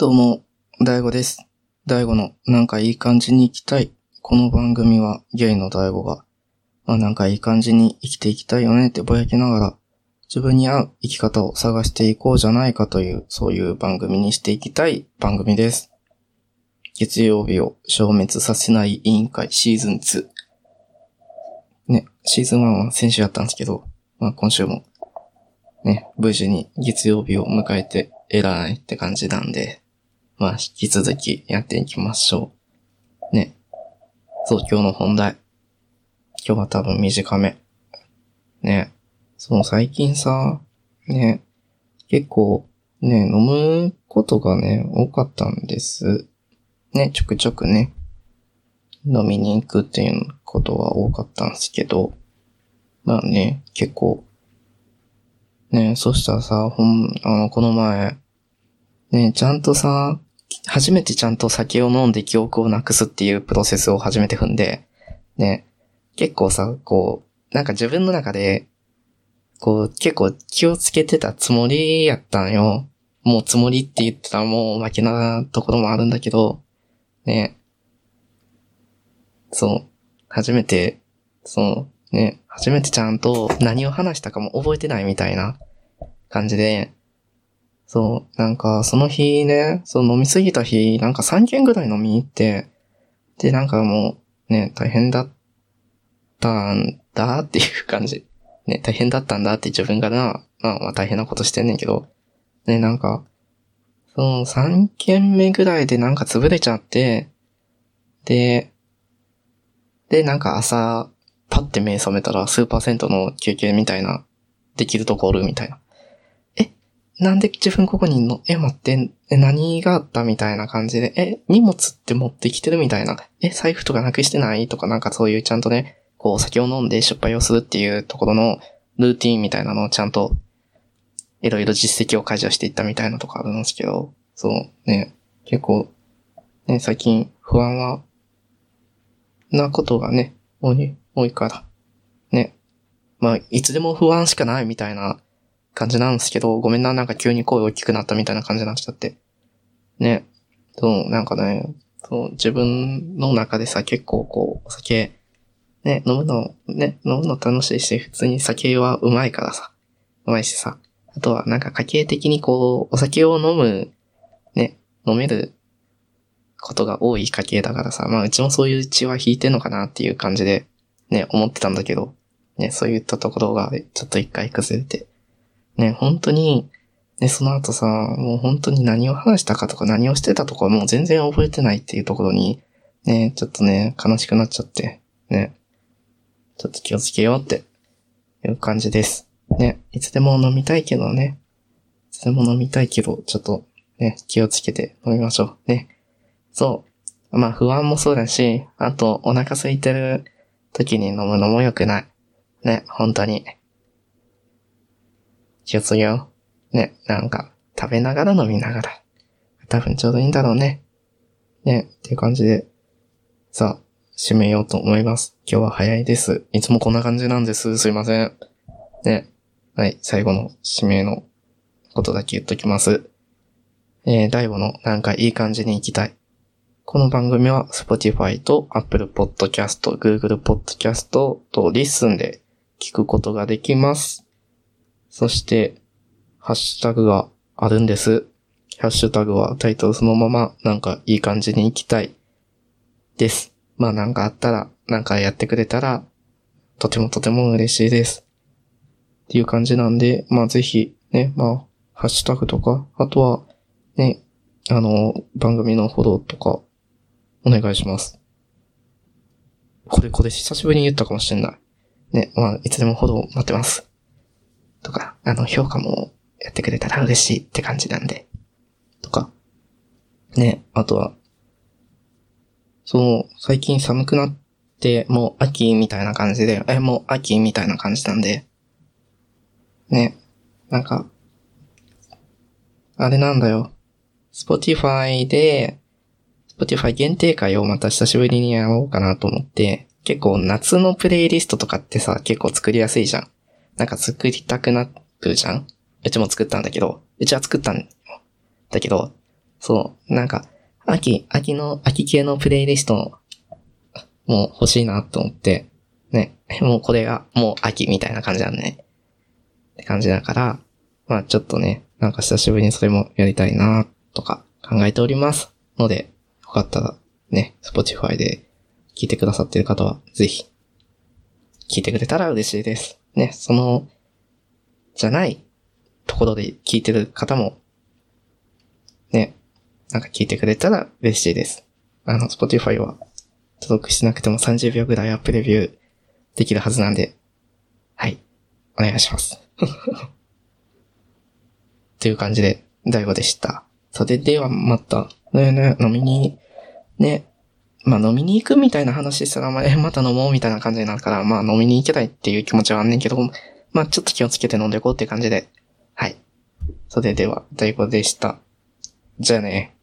どうも、大悟です。大悟のなんかいい感じに生きたい。この番組はゲイの大悟が、まあなんかいい感じに生きていきたいよねってぼやきながら、自分に合う生き方を探していこうじゃないかという、そういう番組にしていきたい番組です。月曜日を消滅させない委員会シーズン2。ね、シーズン1は先週やったんですけど、まあ今週も、ね、無事に月曜日を迎えて偉いって感じなんで、まあ引き続きやっていきましょう。ね。そう、今日の本題。今日は多分短め。ね。そう、最近さ、ね、結構、ね、飲むことがね、多かったんです。ね、ちょくちょくね、飲みに行くっていうことは多かったんですけど、まあね、結構、ね、そしたらさ、ほん、あの、この前、ね、ちゃんとさ、初めてちゃんと酒を飲んで記憶をなくすっていうプロセスを初めて踏んで、ね、結構さ、こう、なんか自分の中で、こう、結構気をつけてたつもりやったんよ。もうつもりって言ってたらもう負けなところもあるんだけど、ね、そう、初めて、そう、ね、初めてちゃんと何を話したかも覚えてないみたいな感じで、そう、なんかその日ね、そう飲みすぎた日、なんか3軒ぐらい飲みに行って、で、なんかもうね、大変だったんだっていう感じ。ね、大変だったんだって自分がな、まあまあ大変なことしてんねんけど、ね、なんか、その3軒目ぐらいでなんか潰れちゃって、で、で、なんか朝、パッて目覚めたらスーパー銭湯の休憩みたいな、できるとこおるみたいな。なんで自分ここにいんのえ、待って、え、何があったみたいな感じで、え、荷物って持ってきてるみたいな。え、財布とかなくしてないとかなんかそういうちゃんとね、こう酒を飲んで失敗をするっていうところのルーティンみたいなのをちゃんと、いろいろ実績を解除していったみたいなとこあるんですけど、そう、ね、結構、ね、最近不安は、なことがね、多い、多いから、ね。まあ、いつでも不安しかないみたいな感じなんですけど、ごめんな、なんか急に声大きくなったみたいな感じになっちゃって。ね。そう、なんかね、そう、自分の中でさ、結構こう、お酒、ね、飲むの、ね、飲むの楽しいし、普通に酒はうまいからさ、うまいしさ。あとはなんか家計的にこう、お酒を飲む、ね、飲めることが多い家系だからさ、まあうちもそういう血は引いてんのかなっていう感じで、ね、思ってたんだけど、ね、そういったところがちょっと一回崩れて、ね、本当に、ね、その後さ、もう本当に何を話したかとか何をしてたとかもう全然覚えてないっていうところに、ね、ちょっとね、悲しくなっちゃって、ね、ちょっと気をつけようっていう感じです。ね、いつでも飲みたいけどね、いつでも飲みたいけど、ちょっとね、気をつけて飲みましょう。ね。そう。まあ不安もそうだし、あとお腹空いてる時に飲むのも良くない。ね、本当に。気をつけよう。ね、なんか食べながら飲みながら。多分ちょうどいいんだろうね。ね、っていう感じで。さあ、締めようと思います。今日は早いです。いつもこんな感じなんです。すいません。ね。はい、最後の締めのことだけ言っときます。えー、大悟のなんかいい感じに行きたい。この番組は Spotify と Apple Podcast、Google Podcast と Listen で聞くことができます。そして、ハッシュタグがあるんです。ハッシュタグはタイトルそのままなんかいい感じに行きたいです。まあなんかあったら、なんかやってくれたら、とてもとても嬉しいです。っていう感じなんで、まあぜひ、ね、まあ、ハッシュタグとか、あとは、ね、あの、番組のフォローとか、お願いします。これ、これ久しぶりに言ったかもしれない。ね、まあ、いつでもフォロー待ってます。とか、あの、評価もやってくれたら嬉しいって感じなんで。とか。ね、あとは、そう、最近寒くなって、もう秋みたいな感じで、え、もう秋みたいな感じなんで。ね、なんか、あれなんだよ。Spotify で、Spotify 限定会をまた久しぶりにやろうかなと思って、結構夏のプレイリストとかってさ、結構作りやすいじゃん。なんか作りたくなるじゃん？うちも作ったんだけど、うちは作ったんだけど、そう、なんか、秋、秋の、秋系のプレイリストも欲しいなと思って、ね、もうこれがもう秋みたいな感じなんね。って感じだから、まあちょっとね、なんか久しぶりにそれもやりたいなとか考えております。ので、よかったらね、Spotify で聞いてくださってる方はぜひ聞いてくれたら嬉しいです。ね、その、じゃないところで聞いてる方も、ね、なんか聞いてくれたら嬉しいです。あの、Spotify は登録しなくても30秒ぐらいアップレビューできるはずなんで、はい、お願いします。という感じで、大悟でした。それではまた、ねね、飲みに、ね、まあ飲みに行くみたいな話したら、まあ、え、また飲もうみたいな感じになるから、まあ飲みに行けたいっていう気持ちはあんねんけど、まあちょっと気をつけて飲んでいこうって感じで、はい。それでは、大悟でした。じゃあね。